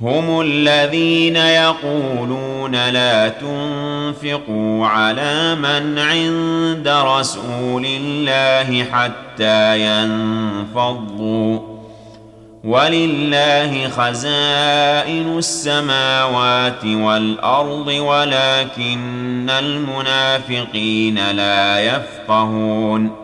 هم الذين يقولون لا تنفقوا على من عند رسول الله حتى ينفضوا. ولله خزائن السماوات والأرض ولكن المنافقين لا يفقهون.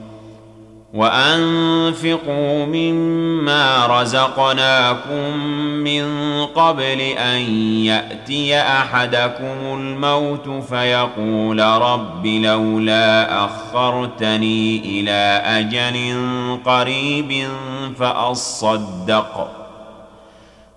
وأنفقوا مما رزقناكم من قبل أن يأتي أحدكم الموت فيقول رب لولا أخرتني إلى أجل قريب فأصدق.